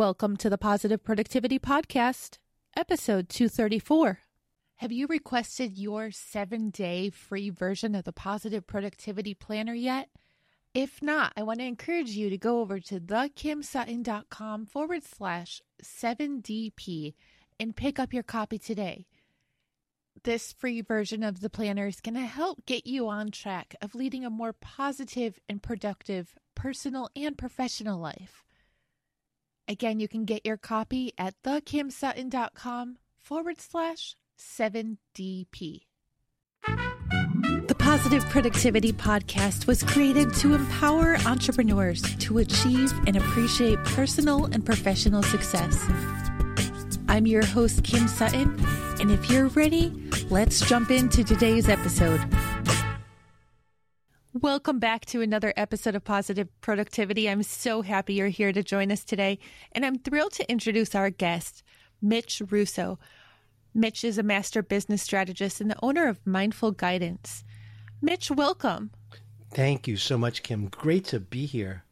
Welcome to the Positive Productivity Podcast, episode 234. Have you requested your seven day free version of the Positive Productivity Planner yet? If not, I want to encourage you to go over to thekimsutton.com forward slash 7DP and pick up your copy today. This free version of the planner is going to help get you on track of leading a more positive and productive personal and professional life. Again, you can get your copy at thekimsutton.com forward slash 7DP. The Positive Productivity Podcast was created to empower entrepreneurs to achieve and appreciate personal and professional success. I'm your host, Kim Sutton, and if you're ready, let's jump into today's episode. Welcome back to another episode of Positive Productivity. I'm so happy you're here to join us today, and I'm thrilled to introduce our guest, Mitch Russo. Mitch is a master business strategist and the owner of Mindful Guidance. Mitch, welcome. Thank you so much, Kim. Great to be here.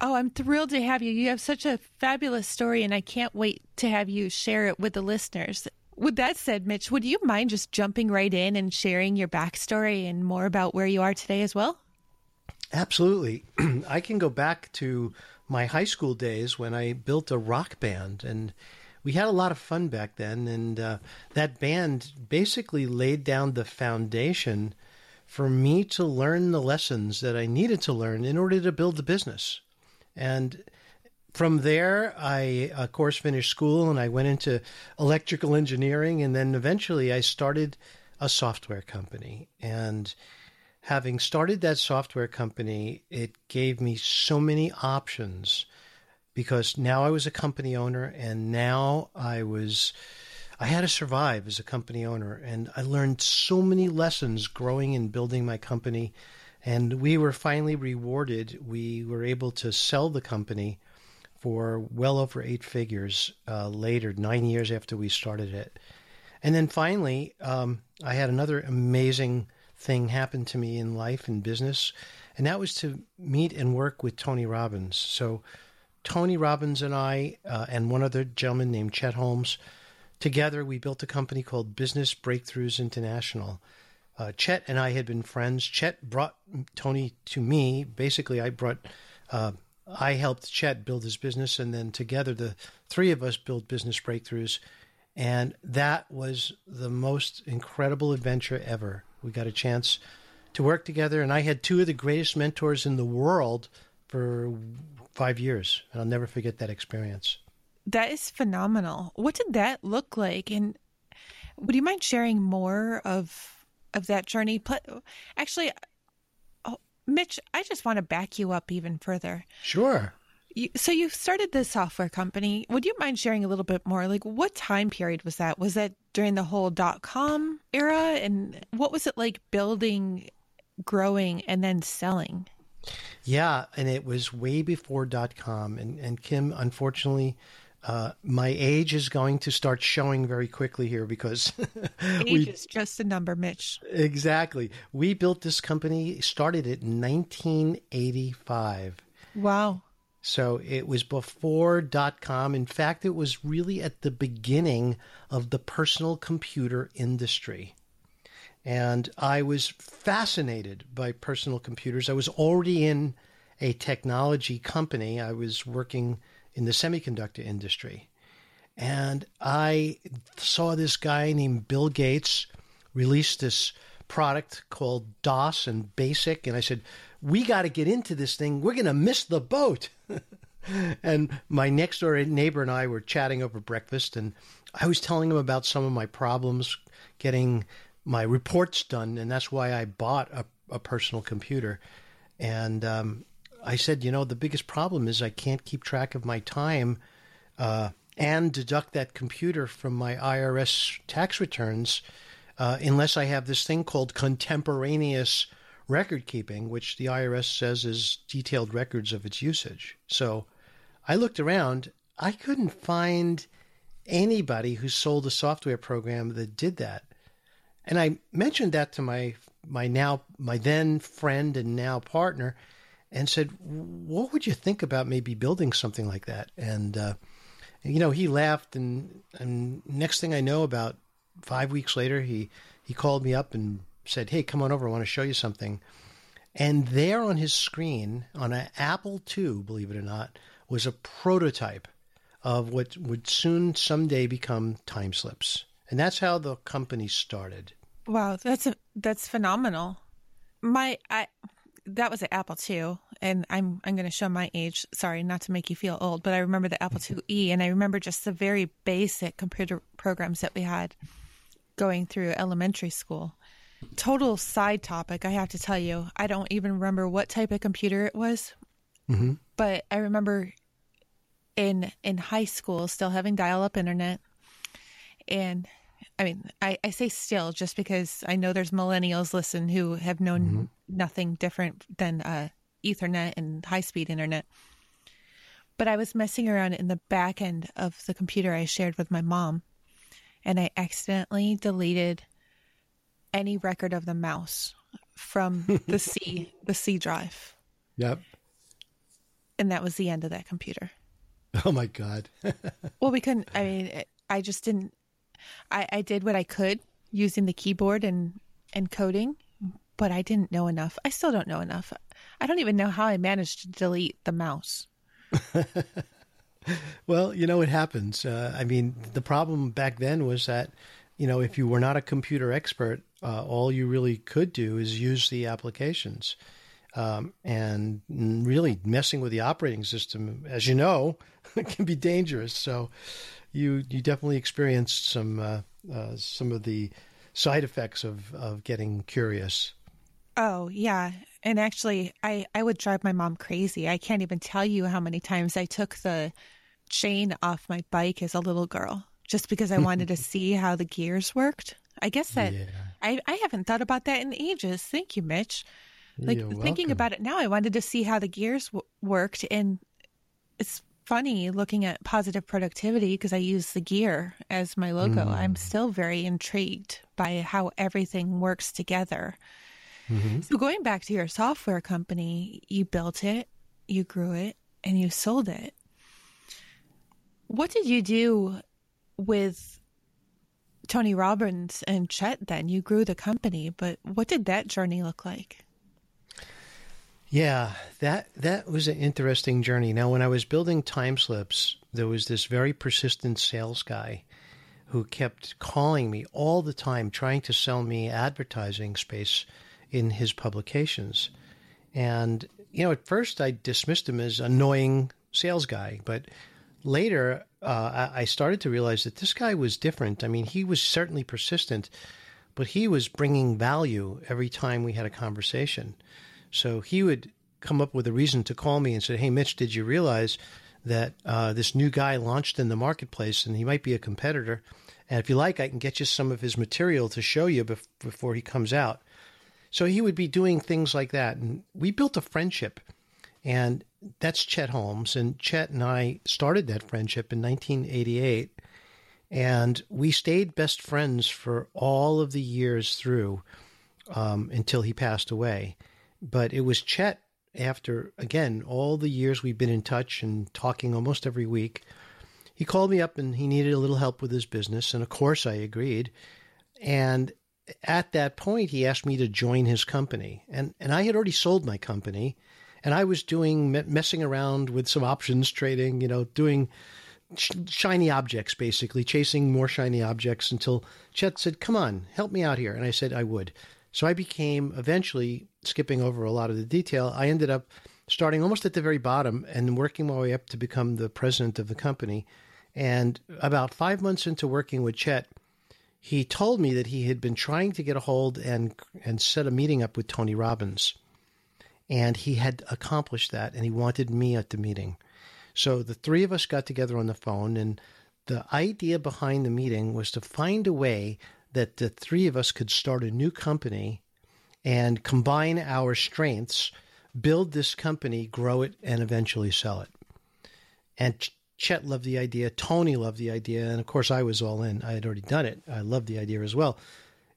Oh, I'm thrilled to have you. You have such a fabulous story, and I can't wait to have you share it with the listeners. With that said, Mitch, would you mind just jumping right in and sharing your backstory and more about where you are today as well? Absolutely. I can go back to my high school days when I built a rock band, and we had a lot of fun back then. And uh, that band basically laid down the foundation for me to learn the lessons that I needed to learn in order to build the business. And from there, I, of course, finished school and I went into electrical engineering. And then eventually I started a software company. And having started that software company, it gave me so many options because now I was a company owner and now I was. I had to survive as a company owner, and I learned so many lessons growing and building my company. And we were finally rewarded. We were able to sell the company for well over eight figures uh, later, nine years after we started it. And then finally, um, I had another amazing thing happen to me in life and business, and that was to meet and work with Tony Robbins. So, Tony Robbins and I, uh, and one other gentleman named Chet Holmes, together we built a company called Business Breakthroughs International. Uh, Chet and I had been friends. Chet brought Tony to me. Basically, I brought uh, I helped Chet build his business, and then together the three of us built Business Breakthroughs. And that was the most incredible adventure ever. We got a chance to work together, and I had two of the greatest mentors in the world for five years. And I'll never forget that experience. That is phenomenal. What did that look like? And would you mind sharing more of of that journey? Actually, Mitch, I just want to back you up even further. Sure. You, so you started this software company. Would you mind sharing a little bit more? Like, what time period was that? Was that during the whole dot com era? And what was it like building, growing, and then selling? Yeah, and it was way before dot com. And, and Kim, unfortunately, uh, my age is going to start showing very quickly here because age we, is just a number, Mitch. Exactly. We built this company, started it in 1985. Wow. So it was before dot com. In fact, it was really at the beginning of the personal computer industry. And I was fascinated by personal computers. I was already in a technology company. I was working in the semiconductor industry. And I saw this guy named Bill Gates release this product called DOS and BASIC. And I said, We got to get into this thing. We're going to miss the boat. and my next door neighbor and I were chatting over breakfast. And I was telling him about some of my problems getting my reports done. And that's why I bought a, a personal computer. And um, I said, you know, the biggest problem is I can't keep track of my time uh, and deduct that computer from my IRS tax returns uh, unless I have this thing called contemporaneous record keeping, which the IRS says is detailed records of its usage. So I looked around. I couldn't find anybody who sold a software program that did that. And I mentioned that to my my now my then friend and now partner, and said, "What would you think about maybe building something like that?" And uh, you know, he laughed, and and next thing I know, about five weeks later, he he called me up and said, "Hey, come on over. I want to show you something." And there on his screen, on an Apple II, believe it or not, was a prototype of what would soon someday become TimeSlips. And that's how the company started. Wow, that's a, that's phenomenal. My I that was an Apple II, and I'm I'm going to show my age. Sorry, not to make you feel old, but I remember the Apple IIe, and I remember just the very basic computer programs that we had going through elementary school. Total side topic, I have to tell you, I don't even remember what type of computer it was, mm-hmm. but I remember in in high school still having dial-up internet, and I mean, I, I say still just because I know there's millennials listen who have known mm-hmm. Nothing different than uh, Ethernet and high speed internet. But I was messing around in the back end of the computer I shared with my mom, and I accidentally deleted any record of the mouse from the C the C drive. Yep. And that was the end of that computer. Oh my god. well, we couldn't. I mean, I just didn't I, I did what I could using the keyboard and, and coding, but I didn't know enough. I still don't know enough. I don't even know how I managed to delete the mouse. well, you know, it happens. Uh, I mean, the problem back then was that, you know, if you were not a computer expert, uh, all you really could do is use the applications. Um, and really messing with the operating system, as you know, can be dangerous. So, you you definitely experienced some uh, uh, some of the side effects of of getting curious. Oh yeah, and actually, I I would drive my mom crazy. I can't even tell you how many times I took the chain off my bike as a little girl just because I wanted to see how the gears worked. I guess that yeah. I I haven't thought about that in ages. Thank you, Mitch. Like You're thinking welcome. about it now, I wanted to see how the gears w- worked, and it's funny looking at positive productivity because I use the gear as my logo. Mm. I'm still very intrigued by how everything works together. Mm-hmm. So, going back to your software company, you built it, you grew it, and you sold it. What did you do with Tony Robbins and Chet then? You grew the company, but what did that journey look like? Yeah, that that was an interesting journey. Now, when I was building TimeSlips, there was this very persistent sales guy who kept calling me all the time, trying to sell me advertising space in his publications. And you know, at first I dismissed him as annoying sales guy, but later uh, I started to realize that this guy was different. I mean, he was certainly persistent, but he was bringing value every time we had a conversation. So he would come up with a reason to call me and say, Hey, Mitch, did you realize that uh, this new guy launched in the marketplace and he might be a competitor? And if you like, I can get you some of his material to show you bef- before he comes out. So he would be doing things like that. And we built a friendship. And that's Chet Holmes. And Chet and I started that friendship in 1988. And we stayed best friends for all of the years through um, until he passed away. But it was Chet after, again, all the years we've been in touch and talking almost every week. He called me up and he needed a little help with his business. And of course, I agreed. And at that point, he asked me to join his company. And, and I had already sold my company. And I was doing, messing around with some options trading, you know, doing shiny objects, basically, chasing more shiny objects until Chet said, Come on, help me out here. And I said, I would. So I became eventually skipping over a lot of the detail. I ended up starting almost at the very bottom and working my way up to become the president of the company. And about five months into working with Chet, he told me that he had been trying to get a hold and and set a meeting up with Tony Robbins, and he had accomplished that, and he wanted me at the meeting. So the three of us got together on the phone, and the idea behind the meeting was to find a way that the three of us could start a new company and combine our strengths, build this company, grow it, and eventually sell it. And Chet loved the idea. Tony loved the idea. And of course, I was all in. I had already done it. I loved the idea as well.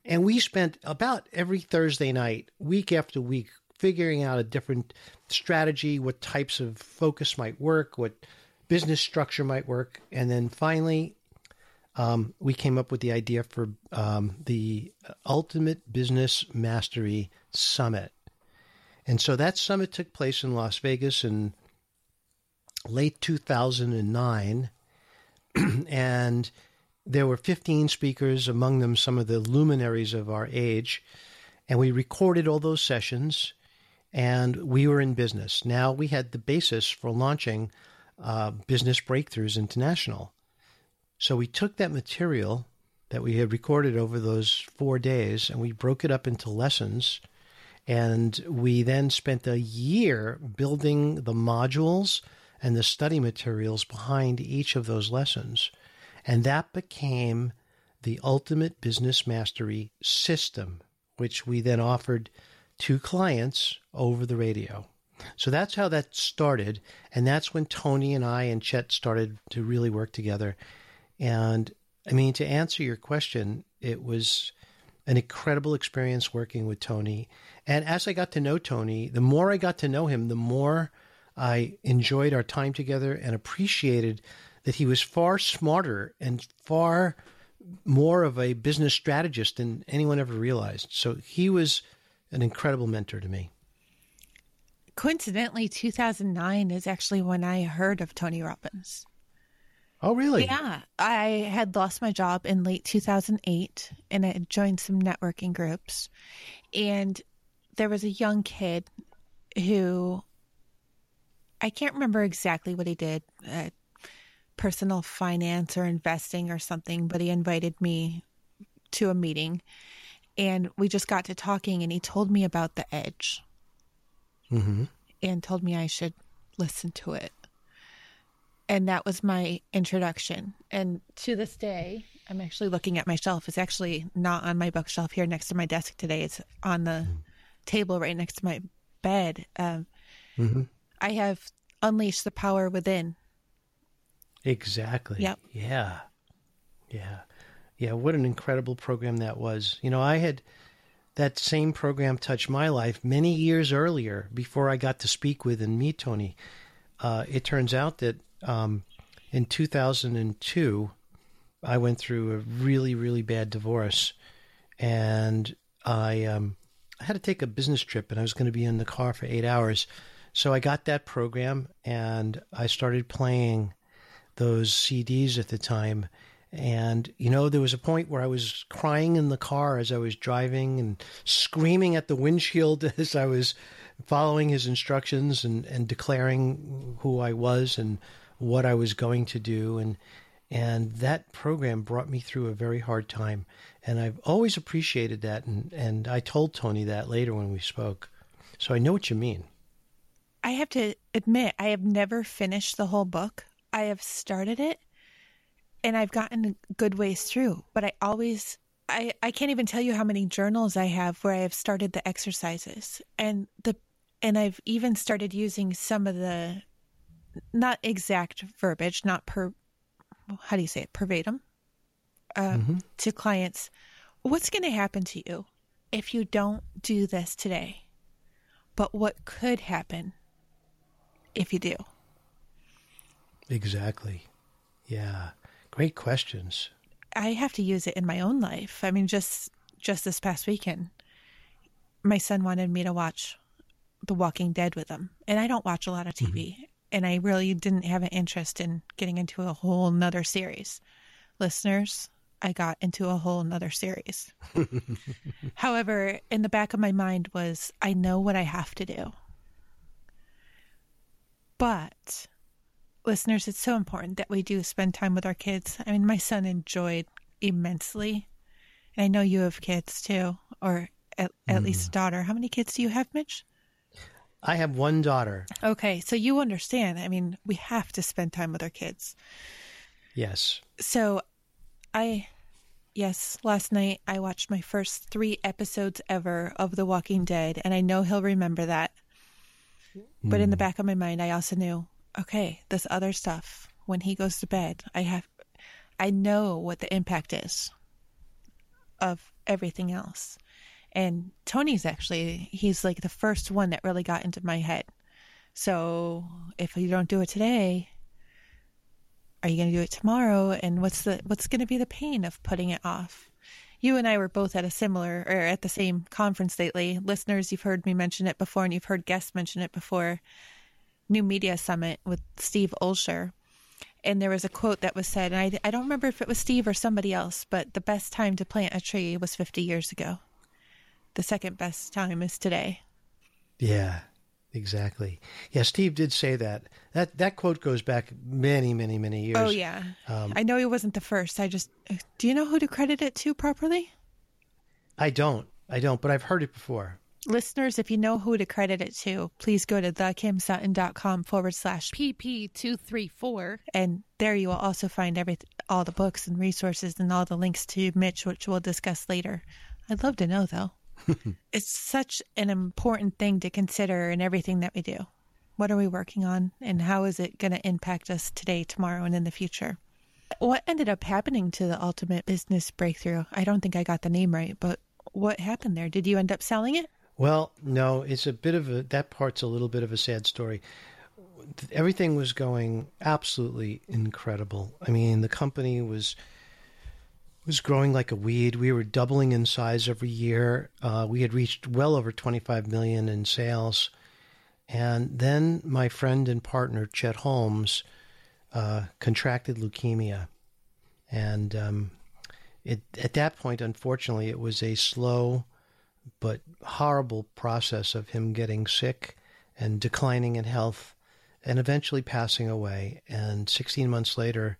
And we spent about every Thursday night, week after week, figuring out a different strategy, what types of focus might work, what business structure might work. And then finally, um, we came up with the idea for um, the Ultimate Business Mastery Summit. And so that summit took place in Las Vegas in late 2009. and there were 15 speakers, among them some of the luminaries of our age. And we recorded all those sessions and we were in business. Now we had the basis for launching uh, Business Breakthroughs International. So we took that material that we had recorded over those four days and we broke it up into lessons. And we then spent a year building the modules and the study materials behind each of those lessons. And that became the ultimate business mastery system, which we then offered to clients over the radio. So that's how that started. And that's when Tony and I and Chet started to really work together. And I mean, to answer your question, it was an incredible experience working with Tony. And as I got to know Tony, the more I got to know him, the more I enjoyed our time together and appreciated that he was far smarter and far more of a business strategist than anyone ever realized. So he was an incredible mentor to me. Coincidentally, 2009 is actually when I heard of Tony Robbins. Oh, really? Yeah. I had lost my job in late 2008 and I had joined some networking groups. And there was a young kid who I can't remember exactly what he did, uh, personal finance or investing or something, but he invited me to a meeting and we just got to talking and he told me about the edge mm-hmm. and told me I should listen to it. And that was my introduction. And to this day, I'm actually looking at my shelf. It's actually not on my bookshelf here next to my desk today. It's on the mm-hmm. table right next to my bed. Um, mm-hmm. I have unleashed the power within. Exactly. Yep. Yeah. Yeah. Yeah, what an incredible program that was. You know, I had that same program touch my life many years earlier before I got to speak with and meet Tony. Uh, it turns out that um, in 2002, I went through a really, really bad divorce, and I, um, I had to take a business trip, and I was going to be in the car for eight hours. So I got that program, and I started playing those CDs at the time and, you know, there was a point where I was crying in the car as I was driving and screaming at the windshield as I was following his instructions and, and declaring who I was and what I was going to do. And, and that program brought me through a very hard time. And I've always appreciated that. And, and I told Tony that later when we spoke. So I know what you mean. I have to admit, I have never finished the whole book. I have started it and I've gotten good ways through, but I always I, I can't even tell you how many journals I have where I have started the exercises and the and I've even started using some of the not exact verbiage, not per how do you say it, verbatim uh, mm-hmm. to clients. What's going to happen to you if you don't do this today? But what could happen if you do? Exactly. Yeah. Great questions. I have to use it in my own life. I mean, just just this past weekend, my son wanted me to watch The Walking Dead with him, and I don't watch a lot of TV, mm-hmm. and I really didn't have an interest in getting into a whole nother series. Listeners, I got into a whole nother series. However, in the back of my mind was, I know what I have to do. But listeners, it's so important that we do spend time with our kids. I mean, my son enjoyed immensely. And I know you have kids too, or at, at mm. least a daughter. How many kids do you have, Mitch? I have one daughter. Okay, so you understand. I mean, we have to spend time with our kids. Yes. So I yes, last night I watched my first 3 episodes ever of The Walking Dead and I know he'll remember that. But in the mm. back of my mind I also knew okay, this other stuff, when he goes to bed, I have, I know what the impact is of everything else. And Tony's actually, he's like the first one that really got into my head. So if you don't do it today, are you going to do it tomorrow? And what's the what's going to be the pain of putting it off? You and I were both at a similar or at the same conference lately. Listeners, you've heard me mention it before, and you've heard guests mention it before. New Media Summit with Steve Olsher. And there was a quote that was said, and I, I don't remember if it was Steve or somebody else, but the best time to plant a tree was 50 years ago. The second best time is today. Yeah, exactly. Yeah, Steve did say that. That that quote goes back many, many, many years. Oh yeah, um, I know he wasn't the first. I just do you know who to credit it to properly? I don't. I don't, but I've heard it before. Listeners, if you know who to credit it to, please go to thekimsutton.com forward slash PP234. And there you will also find every, all the books and resources and all the links to Mitch, which we'll discuss later. I'd love to know, though. it's such an important thing to consider in everything that we do. What are we working on, and how is it going to impact us today, tomorrow, and in the future? What ended up happening to the ultimate business breakthrough? I don't think I got the name right, but what happened there? Did you end up selling it? Well, no, it's a bit of a that part's a little bit of a sad story. Everything was going absolutely incredible. I mean, the company was was growing like a weed. We were doubling in size every year. Uh, we had reached well over 25 million in sales. And then my friend and partner, Chet Holmes, uh, contracted leukemia. And um, it, at that point, unfortunately, it was a slow but horrible process of him getting sick and declining in health and eventually passing away. And 16 months later,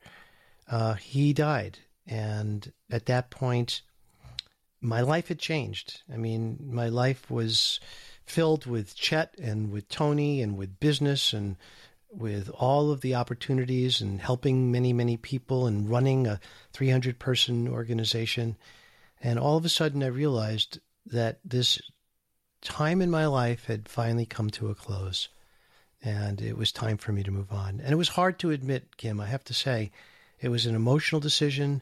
uh, he died. And at that point, my life had changed. I mean, my life was filled with Chet and with Tony and with business and with all of the opportunities and helping many, many people and running a 300 person organization. And all of a sudden, I realized that this time in my life had finally come to a close. And it was time for me to move on. And it was hard to admit, Kim, I have to say. It was an emotional decision.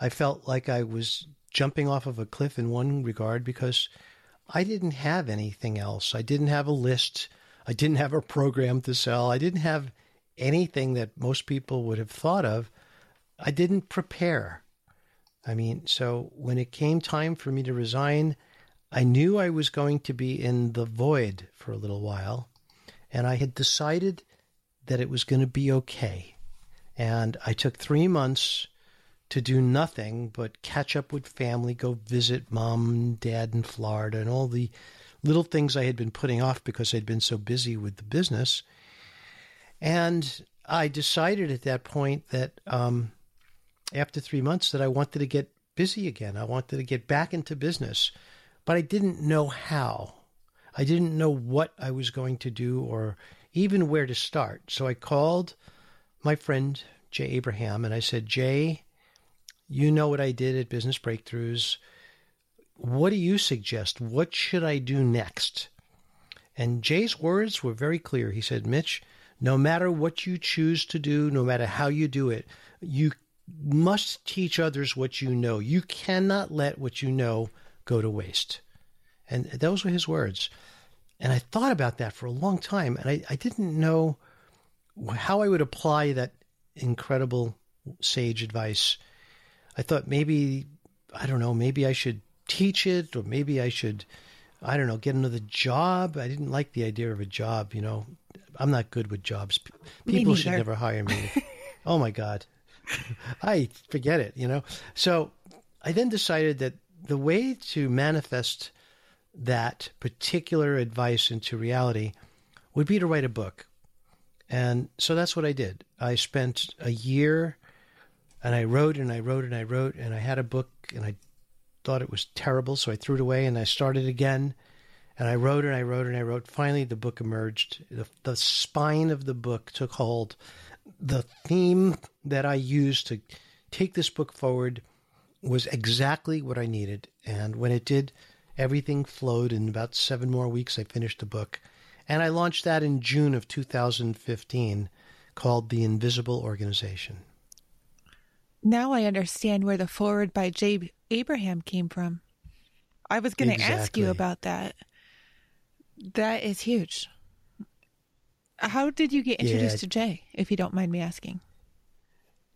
I felt like I was jumping off of a cliff in one regard because I didn't have anything else. I didn't have a list. I didn't have a program to sell. I didn't have anything that most people would have thought of. I didn't prepare. I mean, so when it came time for me to resign, I knew I was going to be in the void for a little while. And I had decided that it was going to be okay. And I took three months to do nothing but catch up with family, go visit mom and dad in Florida, and all the little things I had been putting off because I'd been so busy with the business. And I decided at that point that um, after three months that I wanted to get busy again. I wanted to get back into business, but I didn't know how. I didn't know what I was going to do or even where to start. So I called my friend Jay Abraham and I said, Jay, you know what I did at Business Breakthroughs. What do you suggest? What should I do next? And Jay's words were very clear. He said, Mitch, no matter what you choose to do, no matter how you do it, you must teach others what you know. You cannot let what you know go to waste. And those were his words. And I thought about that for a long time, and I, I didn't know how I would apply that incredible sage advice. I thought maybe, I don't know, maybe I should teach it, or maybe I should, I don't know, get another job. I didn't like the idea of a job, you know. I'm not good with jobs. People should never hire me. oh my God. I forget it, you know. So I then decided that the way to manifest that particular advice into reality would be to write a book. And so that's what I did. I spent a year and I wrote and I wrote and I wrote and I had a book and I thought it was terrible, so I threw it away and I started again. And I wrote and I wrote and I wrote. Finally, the book emerged. The, the spine of the book took hold. The theme that I used to take this book forward was exactly what I needed. And when it did, everything flowed. In about seven more weeks, I finished the book. And I launched that in June of 2015 called The Invisible Organization. Now I understand where the forward by Jay Abraham came from. I was going to Exactly. ask you about that. That is huge. How did you get introduced Yeah. to Jay, if you don't mind me asking?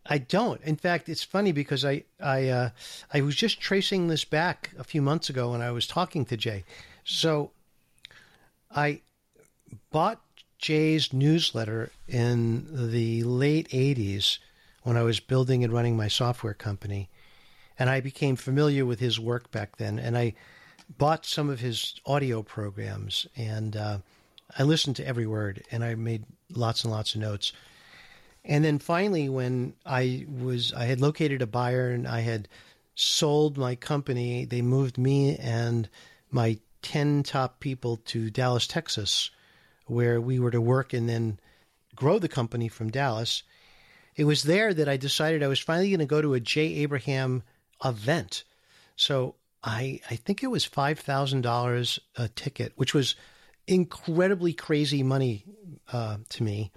I don't. In fact, it's funny because I I uh, I was just tracing this back a few months ago when I was talking to Jay. So I bought Jay's newsletter in the late '80s when I was building and running my software company, and I became familiar with his work back then. And I bought some of his audio programs, and uh, I listened to every word, and I made lots and lots of notes. And then finally, when I was, I had located a buyer and I had sold my company. They moved me and my 10 top people to Dallas, Texas, where we were to work and then grow the company from Dallas. It was there that I decided I was finally going to go to a Jay Abraham event. So I, I think it was $5,000 a ticket, which was incredibly crazy money uh, to me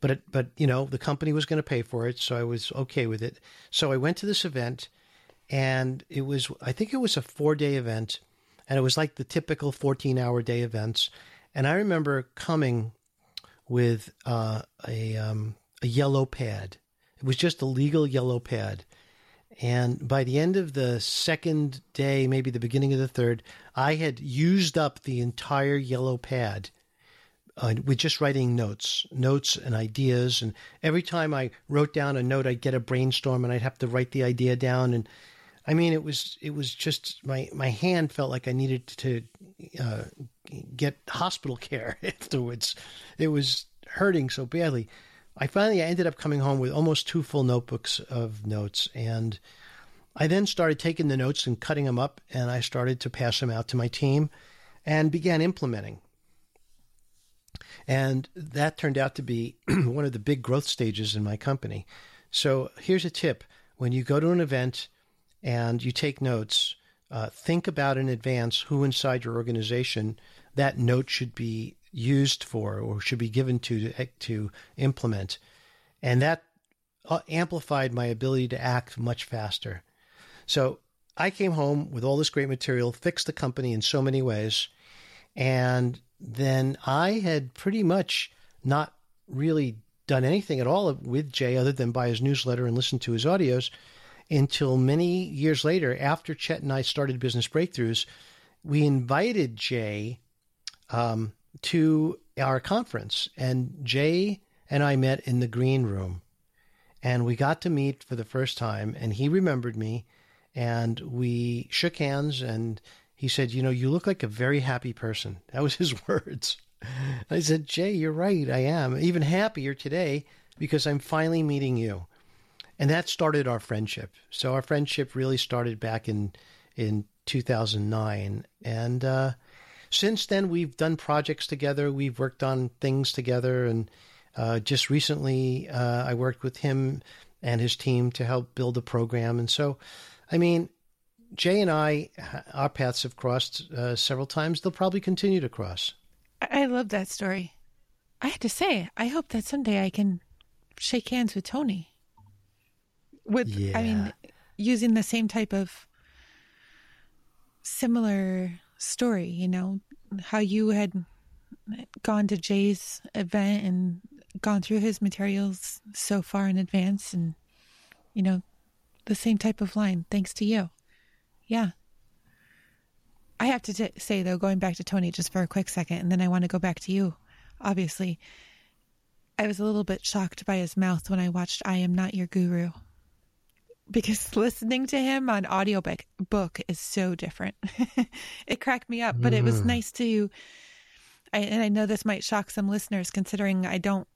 but it, but you know the company was going to pay for it, so I was okay with it. So I went to this event, and it was I think it was a four day event, and it was like the typical fourteen hour day events. And I remember coming with uh, a um, a yellow pad. It was just a legal yellow pad. And by the end of the second day, maybe the beginning of the third, I had used up the entire yellow pad uh, with just writing notes, notes and ideas. And every time I wrote down a note, I'd get a brainstorm, and I'd have to write the idea down. And I mean, it was it was just my my hand felt like I needed to uh, get hospital care afterwards. It was hurting so badly. I finally I ended up coming home with almost two full notebooks of notes, and I then started taking the notes and cutting them up, and I started to pass them out to my team, and began implementing. And that turned out to be one of the big growth stages in my company. So here's a tip when you go to an event and you take notes, uh, think about in advance who inside your organization that note should be used for or should be given to to implement. And that uh, amplified my ability to act much faster. So I came home with all this great material, fixed the company in so many ways, and then I had pretty much not really done anything at all with Jay other than buy his newsletter and listen to his audios until many years later, after Chet and I started Business Breakthroughs, we invited Jay um, to our conference. And Jay and I met in the green room. And we got to meet for the first time. And he remembered me. And we shook hands. And he said, You know, you look like a very happy person. That was his words. I said, Jay, you're right. I am. Even happier today because I'm finally meeting you. And that started our friendship. So our friendship really started back in in 2009. And uh, since then, we've done projects together. We've worked on things together. And uh, just recently, uh, I worked with him and his team to help build a program. And so, I mean, Jay and I, our paths have crossed uh, several times. They'll probably continue to cross. I love that story. I had to say, I hope that someday I can shake hands with Tony. With, I mean, using the same type of similar story, you know, how you had gone to Jay's event and gone through his materials so far in advance and, you know, the same type of line, thanks to you. Yeah. I have to t- say, though, going back to Tony just for a quick second, and then I want to go back to you, obviously. I was a little bit shocked by his mouth when I watched I Am Not Your Guru. Because listening to him on audiobook book is so different. it cracked me up, but it was Mm. nice to I, and I know this might shock some listeners considering I don't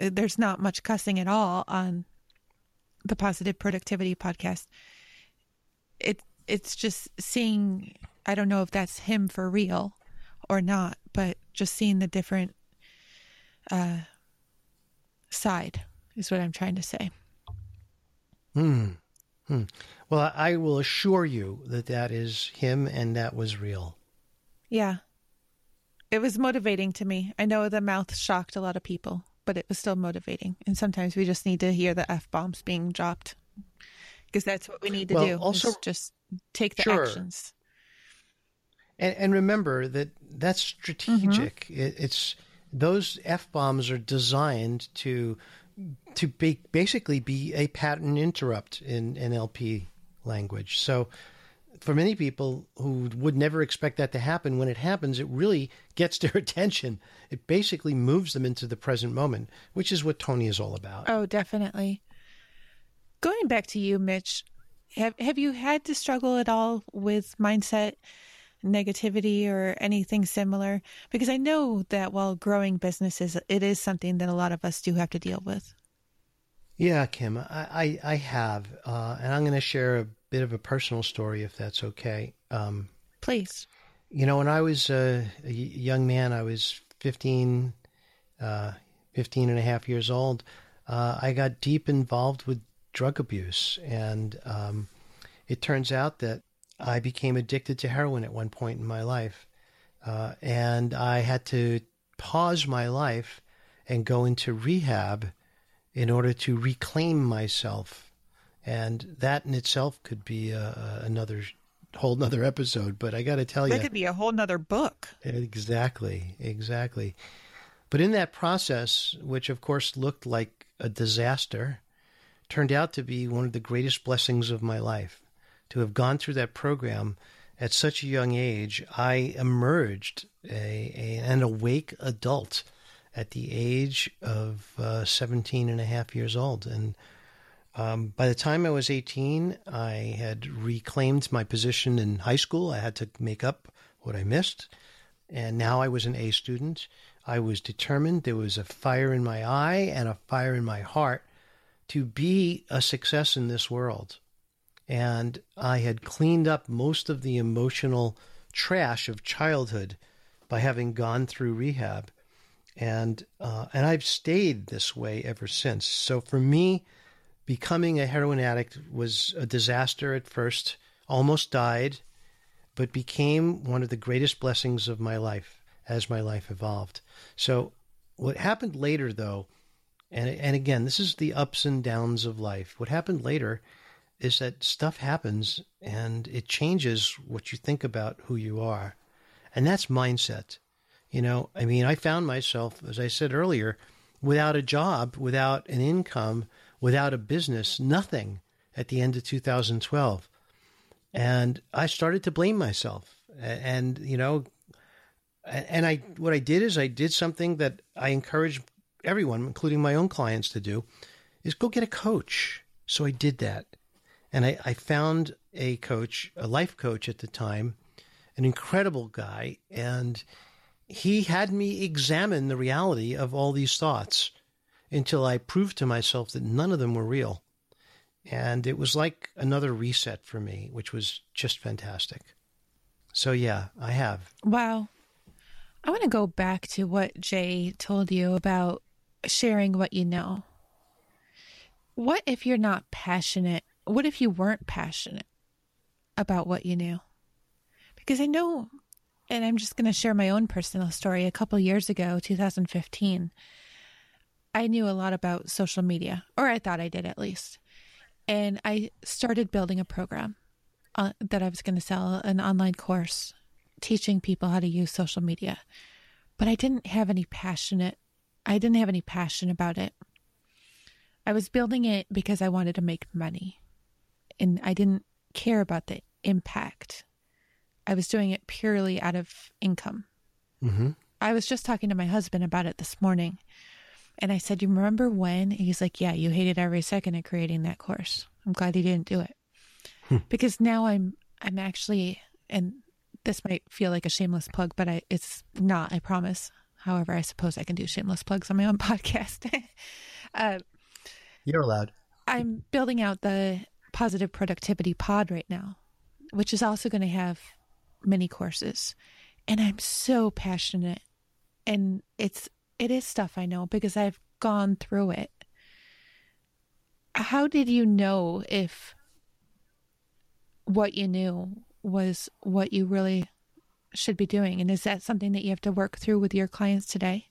uh, there's not much cussing at all on the positive productivity podcast. It it's just seeing I don't know if that's him for real or not, but just seeing the different uh side is what I'm trying to say. Hmm. Hmm. Well, I will assure you that that is him and that was real. Yeah. It was motivating to me. I know the mouth shocked a lot of people, but it was still motivating. And sometimes we just need to hear the F bombs being dropped because that's what we need to Well, do. also- just take the Sure. actions. And, and remember that that's strategic. Mm-hmm. It, it's those f bombs are designed to to be, basically be a pattern interrupt in NLP language. So for many people who would never expect that to happen, when it happens, it really gets their attention. It basically moves them into the present moment, which is what Tony is all about. Oh, definitely. Going back to you, Mitch, have have you had to struggle at all with mindset negativity or anything similar? Because I know that while growing businesses, it is something that a lot of us do have to deal with. Yeah, Kim, I, I, I have. Uh, and I'm going to share a bit of a personal story if that's okay. Um, Please. You know, when I was a young man, I was 15, uh, 15 and a half years old. Uh, I got deep involved with drug abuse. And um, it turns out that I became addicted to heroin at one point in my life. Uh, and I had to pause my life and go into rehab in order to reclaim myself. And that in itself could be uh, another whole nother episode. But I got to tell you, that could be a whole nother book. Exactly, exactly. But in that process, which of course looked like a disaster, turned out to be one of the greatest blessings of my life to have gone through that program at such a young age, I emerged a, a, an awake adult at the age of uh, 17 and a half years old. And um, by the time I was 18, I had reclaimed my position in high school. I had to make up what I missed. And now I was an A student. I was determined. There was a fire in my eye and a fire in my heart to be a success in this world and I had cleaned up most of the emotional trash of childhood by having gone through rehab, and uh, and I've stayed this way ever since. So for me, becoming a heroin addict was a disaster at first. Almost died, but became one of the greatest blessings of my life as my life evolved. So what happened later, though, and and again, this is the ups and downs of life. What happened later is that stuff happens and it changes what you think about who you are. And that's mindset. You know, I mean, I found myself, as I said earlier, without a job, without an income, without a business, nothing at the end of 2012. And I started to blame myself. And, you know, and I, what I did is I did something that I encourage everyone, including my own clients, to do, is go get a coach. So I did that. And I, I found a coach, a life coach at the time, an incredible guy. And he had me examine the reality of all these thoughts until I proved to myself that none of them were real. And it was like another reset for me, which was just fantastic. So, yeah, I have. Wow. I want to go back to what Jay told you about sharing what you know. What if you're not passionate what if you weren't passionate about what you knew? Because I know, and I'm just going to share my own personal story. A couple years ago, 2015, I knew a lot about social media, or I thought I did at least. And I started building a program uh, that I was going to sell an online course teaching people how to use social media. But I didn't have any passionate, I didn't have any passion about it. I was building it because I wanted to make money and I didn't care about the impact. I was doing it purely out of income. Mm-hmm. I was just talking to my husband about it this morning. And I said, You remember when? he's like, Yeah, you hated every second of creating that course. I'm glad you didn't do it. Hmm. Because now I'm I'm actually and this might feel like a shameless plug, but I it's not, I promise. However, I suppose I can do shameless plugs on my own podcast. uh, You're allowed. I'm building out the positive productivity pod right now, which is also going to have many courses. And I'm so passionate. And it's it is stuff I know because I've gone through it. How did you know if what you knew was what you really should be doing? And is that something that you have to work through with your clients today?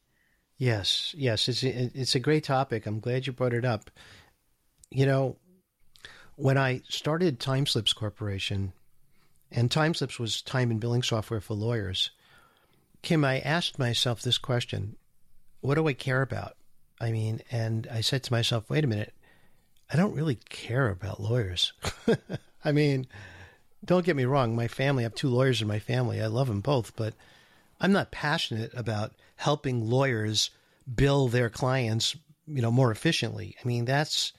Yes, yes, it's it's a great topic. I'm glad you brought it up. You know, when I started TimeSlips Corporation, and TimeSlips was time and billing software for lawyers. Kim, I asked myself this question What do I care about? I mean, and I said to myself, wait a minute, I don't really care about lawyers. I mean, don't get me wrong, my family, I have two lawyers in my family. I love them both, but I'm not passionate about helping lawyers bill their clients, you know, more efficiently. I mean, that's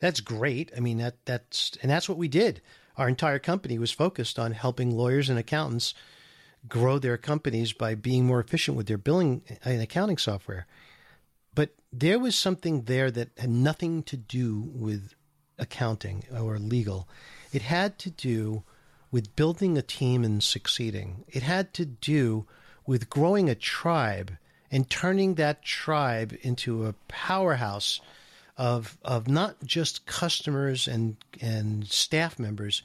that's great. I mean, that that's and that's what we did. Our entire company was focused on helping lawyers and accountants grow their companies by being more efficient with their billing and accounting software. But there was something there that had nothing to do with accounting or legal. It had to do with building a team and succeeding. It had to do with growing a tribe and turning that tribe into a powerhouse of of not just customers and and staff members,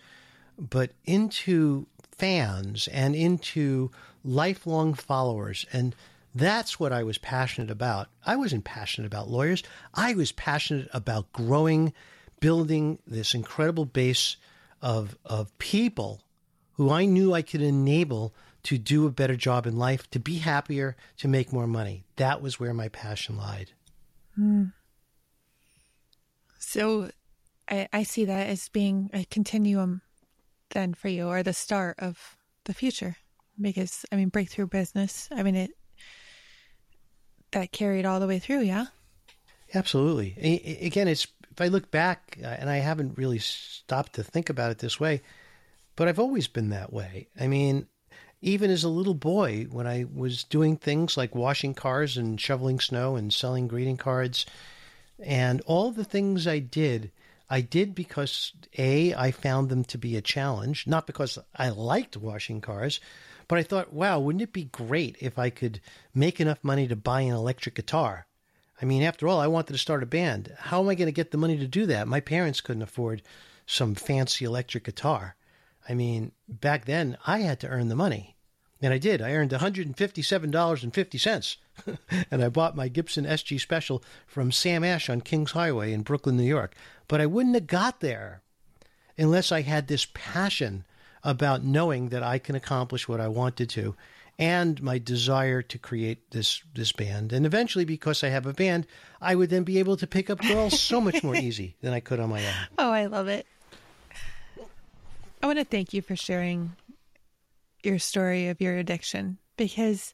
but into fans and into lifelong followers. And that's what I was passionate about. I wasn't passionate about lawyers. I was passionate about growing, building this incredible base of of people who I knew I could enable to do a better job in life, to be happier, to make more money. That was where my passion lied. Mm. So I, I see that as being a continuum then for you or the start of the future. Because I mean breakthrough business, I mean it that carried all the way through, yeah? Absolutely. Again, it's if I look back uh, and I haven't really stopped to think about it this way, but I've always been that way. I mean, even as a little boy, when I was doing things like washing cars and shoveling snow and selling greeting cards, and all the things I did, I did because A, I found them to be a challenge, not because I liked washing cars, but I thought, wow, wouldn't it be great if I could make enough money to buy an electric guitar? I mean, after all, I wanted to start a band. How am I going to get the money to do that? My parents couldn't afford some fancy electric guitar. I mean, back then I had to earn the money. And I did. I earned $157.50. and I bought my Gibson SG Special from Sam Ash on Kings Highway in Brooklyn, New York. But I wouldn't have got there unless I had this passion about knowing that I can accomplish what I wanted to and my desire to create this this band. And eventually because I have a band, I would then be able to pick up girls so much more easy than I could on my own. Oh, I love it. I want to thank you for sharing your story of your addiction because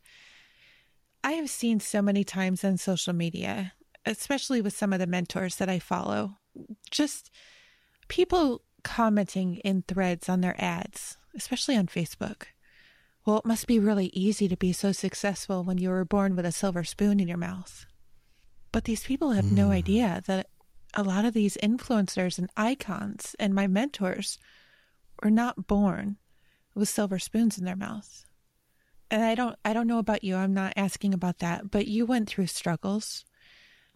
I have seen so many times on social media, especially with some of the mentors that I follow, just people commenting in threads on their ads, especially on Facebook. Well, it must be really easy to be so successful when you were born with a silver spoon in your mouth. But these people have mm. no idea that a lot of these influencers and icons and my mentors were not born with silver spoons in their mouths. And I don't I don't know about you. I'm not asking about that, but you went through struggles.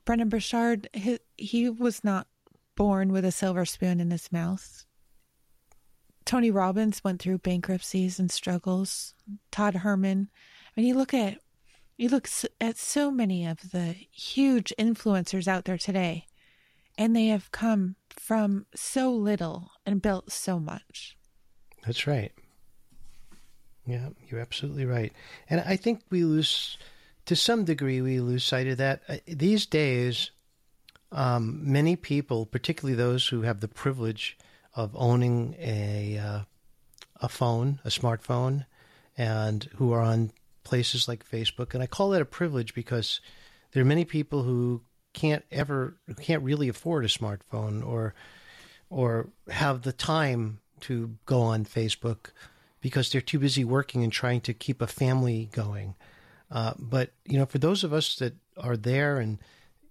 Brendon Burchard, he, he was not born with a silver spoon in his mouth. Tony Robbins went through bankruptcies and struggles. Todd Herman. I mean, you look at you look at so many of the huge influencers out there today, and they have come from so little and built so much. That's right. Yeah, you're absolutely right. And I think we lose, to some degree, we lose sight of that. Uh, these days, um, many people, particularly those who have the privilege of owning a uh, a phone, a smartphone, and who are on places like Facebook, and I call that a privilege because there are many people who can't ever, who can't really afford a smartphone or or have the time to go on Facebook because they're too busy working and trying to keep a family going. Uh, but you know, for those of us that are there, and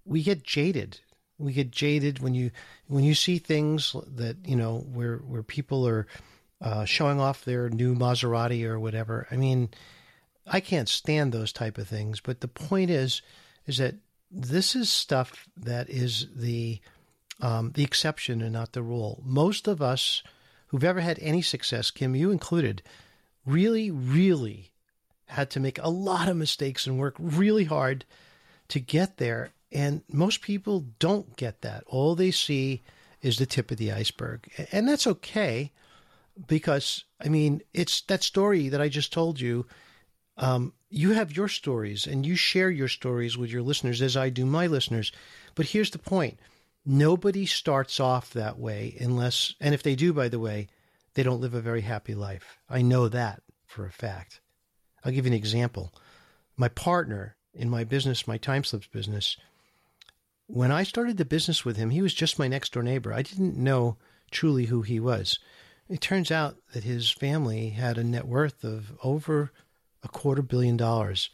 we get jaded. We get jaded when you when you see things that you know where where people are uh, showing off their new Maserati or whatever. I mean, I can't stand those type of things. But the point is, is that this is stuff that is the um, the exception and not the rule. Most of us who've ever had any success, Kim, you included, really, really had to make a lot of mistakes and work really hard to get there. And most people don't get that. All they see is the tip of the iceberg. And that's okay. because I mean, it's that story that I just told you. Um, you have your stories and you share your stories with your listeners as I do my listeners. But here's the point nobody starts off that way unless, and if they do, by the way, they don't live a very happy life. I know that for a fact. I'll give you an example. My partner in my business, my TimeSlips business, when I started the business with him, he was just my next door neighbor. I didn't know truly who he was. It turns out that his family had a net worth of over a quarter billion dollars.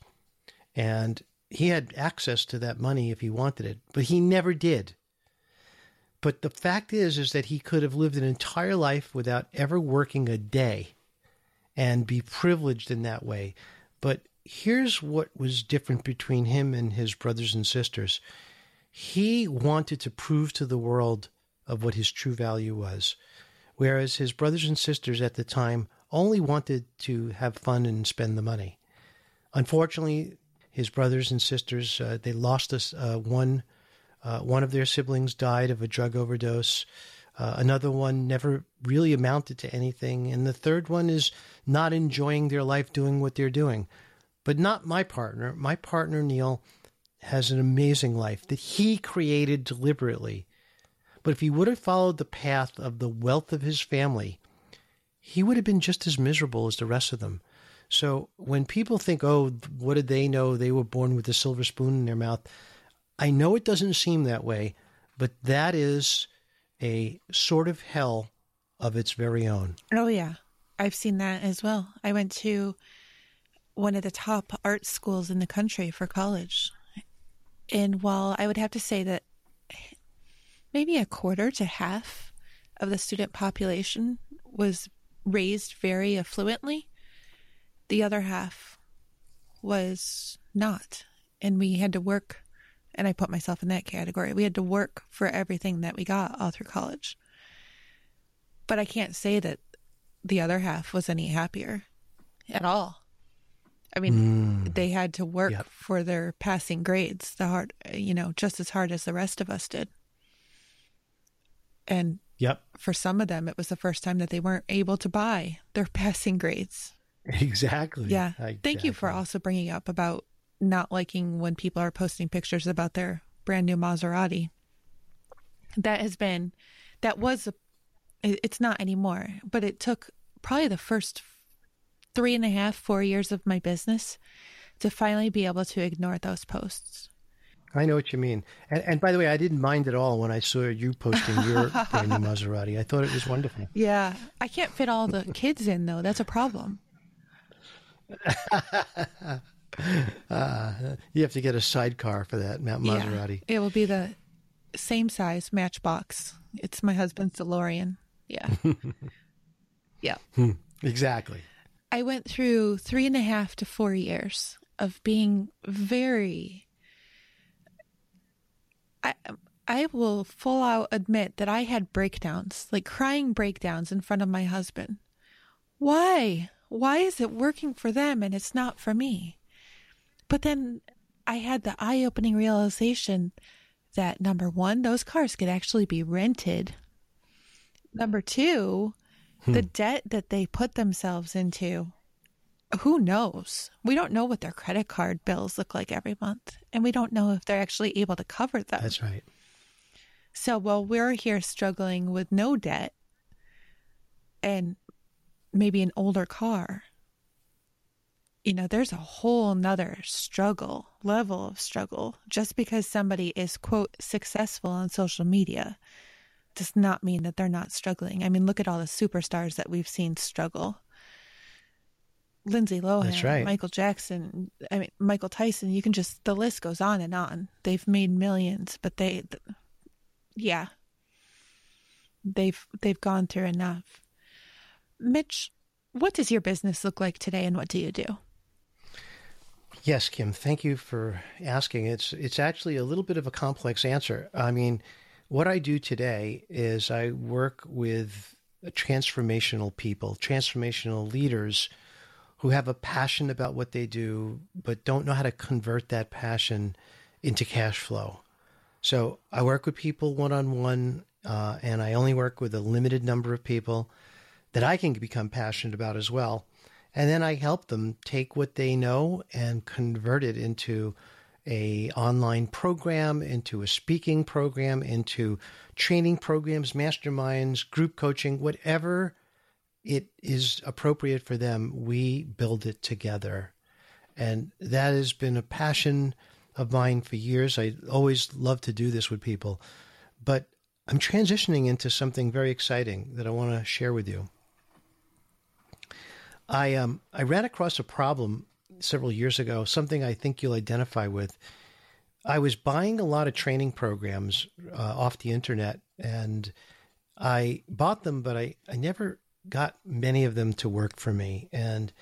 And he had access to that money if he wanted it, but he never did. But the fact is is that he could have lived an entire life without ever working a day and be privileged in that way. But here's what was different between him and his brothers and sisters. He wanted to prove to the world of what his true value was whereas his brothers and sisters at the time only wanted to have fun and spend the money. Unfortunately, his brothers and sisters uh, they lost us. Uh, one uh, one of their siblings died of a drug overdose. Uh, another one never really amounted to anything, and the third one is not enjoying their life doing what they're doing. But not my partner. My partner Neil has an amazing life that he created deliberately but if he would have followed the path of the wealth of his family, he would have been just as miserable as the rest of them. So when people think, oh, what did they know? They were born with a silver spoon in their mouth. I know it doesn't seem that way, but that is a sort of hell of its very own. Oh, yeah. I've seen that as well. I went to one of the top art schools in the country for college. And while I would have to say that maybe a quarter to half of the student population was raised very affluently. The other half was not. And we had to work, and I put myself in that category. We had to work for everything that we got all through college. But I can't say that the other half was any happier at all. I mean, mm. they had to work yep. for their passing grades, the hard, you know, just as hard as the rest of us did. And yep. for some of them, it was the first time that they weren't able to buy their passing grades. Exactly. Yeah. Exactly. Thank you for also bringing up about not liking when people are posting pictures about their brand new Maserati. That has been, that was, a, it's not anymore, but it took probably the first three and a half, four years of my business to finally be able to ignore those posts. I know what you mean. And, and by the way, I didn't mind at all when I saw you posting your brand new Maserati. I thought it was wonderful. Yeah. I can't fit all the kids in, though. That's a problem. uh, you have to get a sidecar for that Matt Maserati. Yeah, it will be the same size matchbox. It's my husband's DeLorean. Yeah. yeah. Exactly. I went through three and a half to four years of being very I I will full out admit that I had breakdowns, like crying breakdowns in front of my husband. Why? Why is it working for them and it's not for me? But then I had the eye opening realization that number one, those cars could actually be rented. Number two, hmm. the debt that they put themselves into who knows? We don't know what their credit card bills look like every month, and we don't know if they're actually able to cover them. That's right. So while we're here struggling with no debt and maybe an older car, you know, there's a whole nother struggle, level of struggle. Just because somebody is, quote, successful on social media does not mean that they're not struggling. I mean, look at all the superstars that we've seen struggle Lindsay Lohan, right. Michael Jackson, I mean Michael Tyson. You can just the list goes on and on. They've made millions, but they, yeah, they've they've gone through enough. Mitch, what does your business look like today, and what do you do? Yes, Kim. Thank you for asking. It's it's actually a little bit of a complex answer. I mean, what I do today is I work with transformational people, transformational leaders who have a passion about what they do, but don't know how to convert that passion into cash flow. So I work with people one on one, and I only work with a limited number of people. that I can become passionate about as well. And then I help them take what they know and convert it into a online program, into a speaking program, into training programs, masterminds, group coaching, whatever it is appropriate for them, we build it together. And that has been a passion of mine for years. I always love to do this with people. But I'm transitioning into something very exciting that I want to share with you. I um I ran across a problem several years ago, something I think you'll identify with. I was buying a lot of training programs uh, off the internet, and I bought them, but I, I never got many of them to work for me, and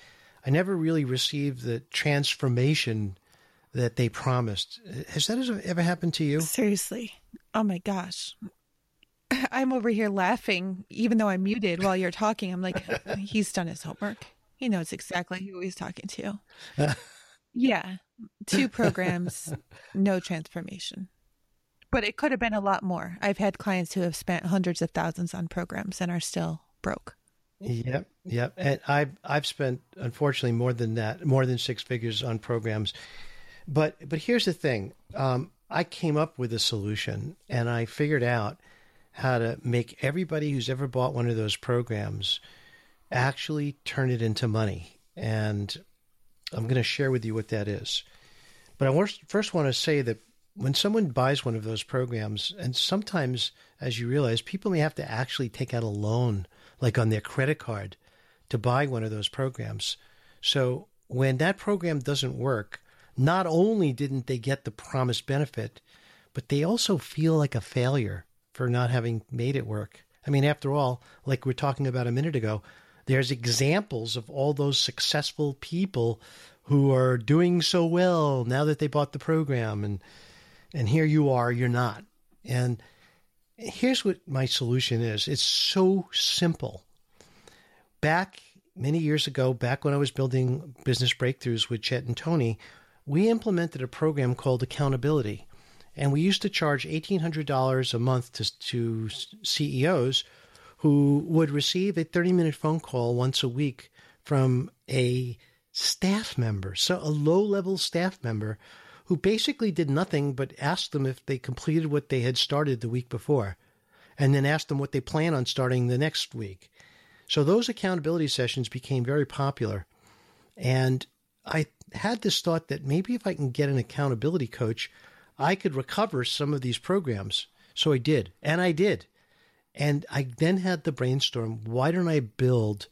I never really received the transformation that they promised. Has that ever happened to you? Seriously. Oh my gosh. I'm over here laughing, even though I'm muted while you're talking. I'm like, he's done his homework. He knows exactly who he's talking to. yeah. Two programs, no transformation. But it could have been a lot more. I've had clients who have spent hundreds of thousands on programs and are still broke. Yep, yep. And I've I've spent unfortunately more than that, more than six figures on programs. But but here's the thing. Um, I came up with a solution, and I figured out how to make everybody who's ever bought one of those programs actually turn it into money. And I'm going to share with you what that is. But I first want to say that when someone buys one of those programs, and sometimes, as you realize, people may have to actually take out a loan, like on their credit card, to buy one of those programs. So when that program doesn't work, not only didn't they get the promised benefit, but they also feel like a failure for not having made it work. I mean, after all, like we are talking about a minute ago, there's examples of all those successful people who are doing so well now that they bought the program and and here you are you're not. And here's what my solution is. It's so simple. Back many years ago back when i was building business breakthroughs with chet and tony we implemented a program called accountability. And we used to charge $1800 a month to, to ceos who would receive a 30 minute phone call once a week from a staff member, so a low level staff member who basically did nothing but ask them if they completed what they had started the week before, and then asked them what they plan on starting the next week. So those accountability sessions became very popular. And I had this thought that maybe if I can get an accountability coach, I could recover some of these programs. So I did, and I did. And I then had the brainstorm why don't I build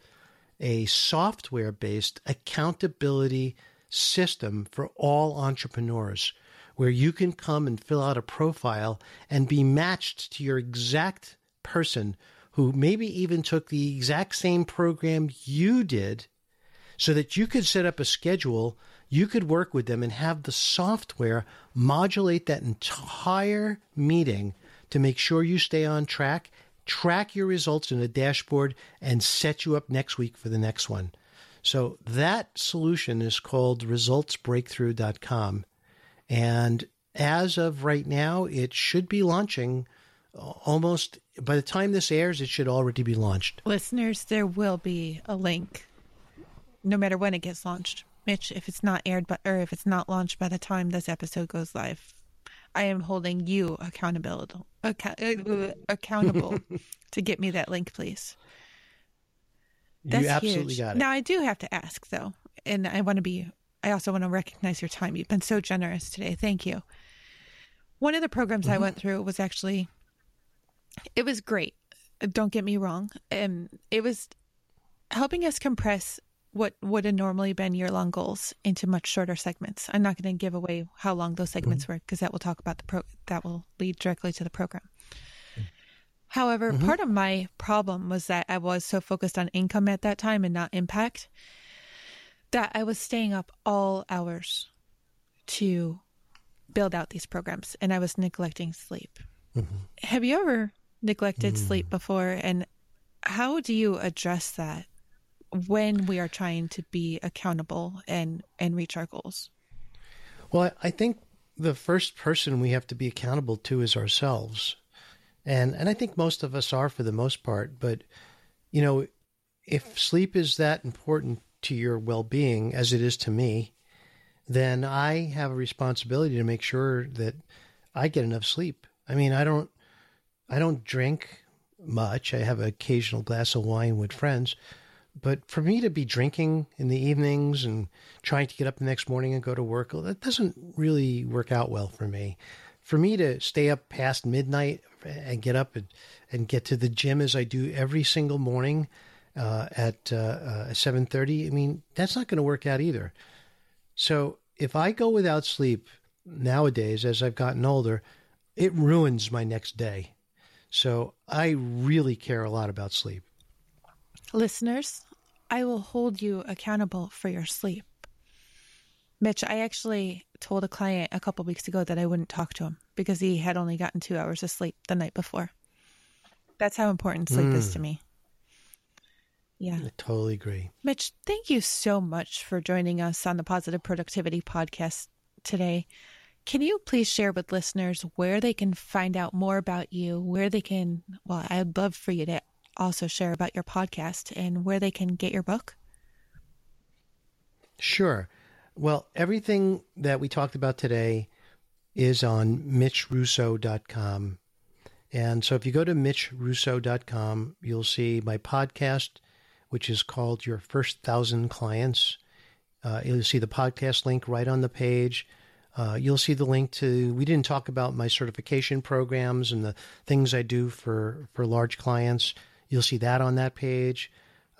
a software based accountability system for all entrepreneurs where you can come and fill out a profile and be matched to your exact person who maybe even took the exact same program you did so that you could set up a schedule you could work with them and have the software modulate that entire meeting to make sure you stay on track track your results in a dashboard, and set you up next week for the next one. So that solution is called resultsbreakthrough.com. And as of right now, it should be launching almost by the time this airs, it should already be launched. Listeners, there will be a link no matter when it gets launched. Mitch, if it's not aired, but or if it's not launched by the time this episode goes live, I am holding you accountable uh, accountable to get me that link, please. That's you absolutely huge. got it. Now I do have to ask though, and I want to be. I also want to recognize your time. You've been so generous today. Thank you. One of the programs mm-hmm. I went through was actually, it was great. Don't get me wrong. Um, it was helping us compress what would have normally been year long goals into much shorter segments. I'm not going to give away how long those segments mm-hmm. were because that will talk about the pro that will lead directly to the program. However, mm-hmm. part of my problem was that I was so focused on income at that time and not impact that I was staying up all hours to build out these programs and I was neglecting sleep. Mm-hmm. Have you ever neglected sleep mm. before? And how do you address that? When we are trying to be accountable and and reach our goals? Well, I think the first person we have to be accountable to is ourselves. And and I think most of us are for the most part, but you know, if sleep is that important to your well being as it is to me, then I have a responsibility to make sure that I get enough sleep. I mean, I don't I don't drink much. I have an occasional glass of wine with friends. But for me to be drinking in the evenings and trying to get up the next morning and go to work, that doesn't really work out well for me. For me to stay up past midnight and get up and, and get to the gym as I do every single morning uh, at uh, uh, 7.30, I mean, that's not going to work out either. So if I go without sleep nowadays, as I've gotten older, it ruins my next day. So I really care a lot about sleep. Listeners, I will hold you accountable for your sleep. Mitch, I actually told a client a couple weeks ago that I wouldn't talk to him because he had only gotten two hours of sleep the night before. That's how important sleep mm. is to me. Yeah. I totally agree. Mitch, thank you so much for joining us on the Positive Productivity Podcast today. Can you please share with listeners where they can find out more about you, where they can, well, I'd love for you to also share about your podcast and where they can get your book? Sure. Well, everything that we talked about today is on mitchrusso.com. And so if you go to mitchrusso.com, you'll see my podcast, which is called Your First Thousand Clients. Uh, you'll see the podcast link right on the page. Uh, you'll see the link to. We didn't talk about my certification programs and the things I do for for large clients. You'll see that on that page.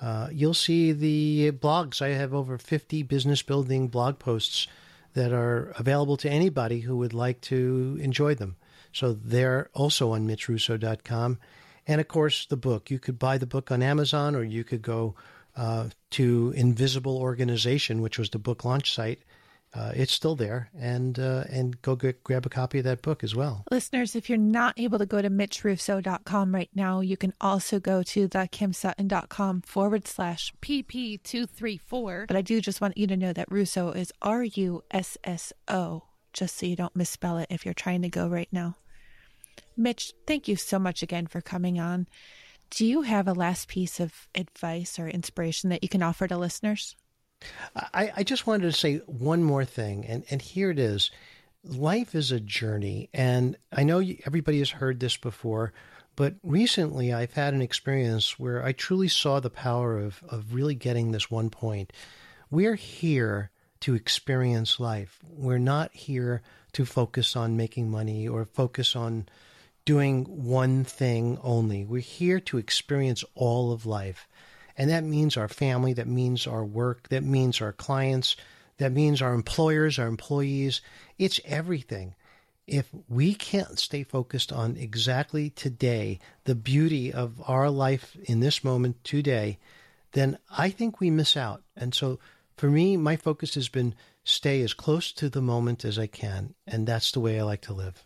Uh, you'll see the blogs. I have over 50 business building blog posts that are available to anybody who would like to enjoy them. So they're also on mitchrusso.com. And of course, the book. You could buy the book on Amazon or you could go uh, to Invisible Organization, which was the book launch site, uh, it's still there, and uh, and go get, grab a copy of that book as well. Listeners, if you're not able to go to mitchrusso.com right now, you can also go to thekimsutton.com forward slash pp234. But I do just want you to know that Russo is R U S S O, just so you don't misspell it if you're trying to go right now. Mitch, thank you so much again for coming on. Do you have a last piece of advice or inspiration that you can offer to listeners? I, I just wanted to say one more thing, and, and here it is. Life is a journey, and I know everybody has heard this before, but recently I've had an experience where I truly saw the power of, of really getting this one point. We're here to experience life. We're not here to focus on making money or focus on doing one thing only. We're here to experience all of life. And that means our family, that means our work, that means our clients, that means our employers, our employees. It's everything. If we can't stay focused on exactly today, the beauty of our life in this moment today, then I think we miss out. And so for me, my focus has been stay as close to the moment as I can. And that's the way I like to live.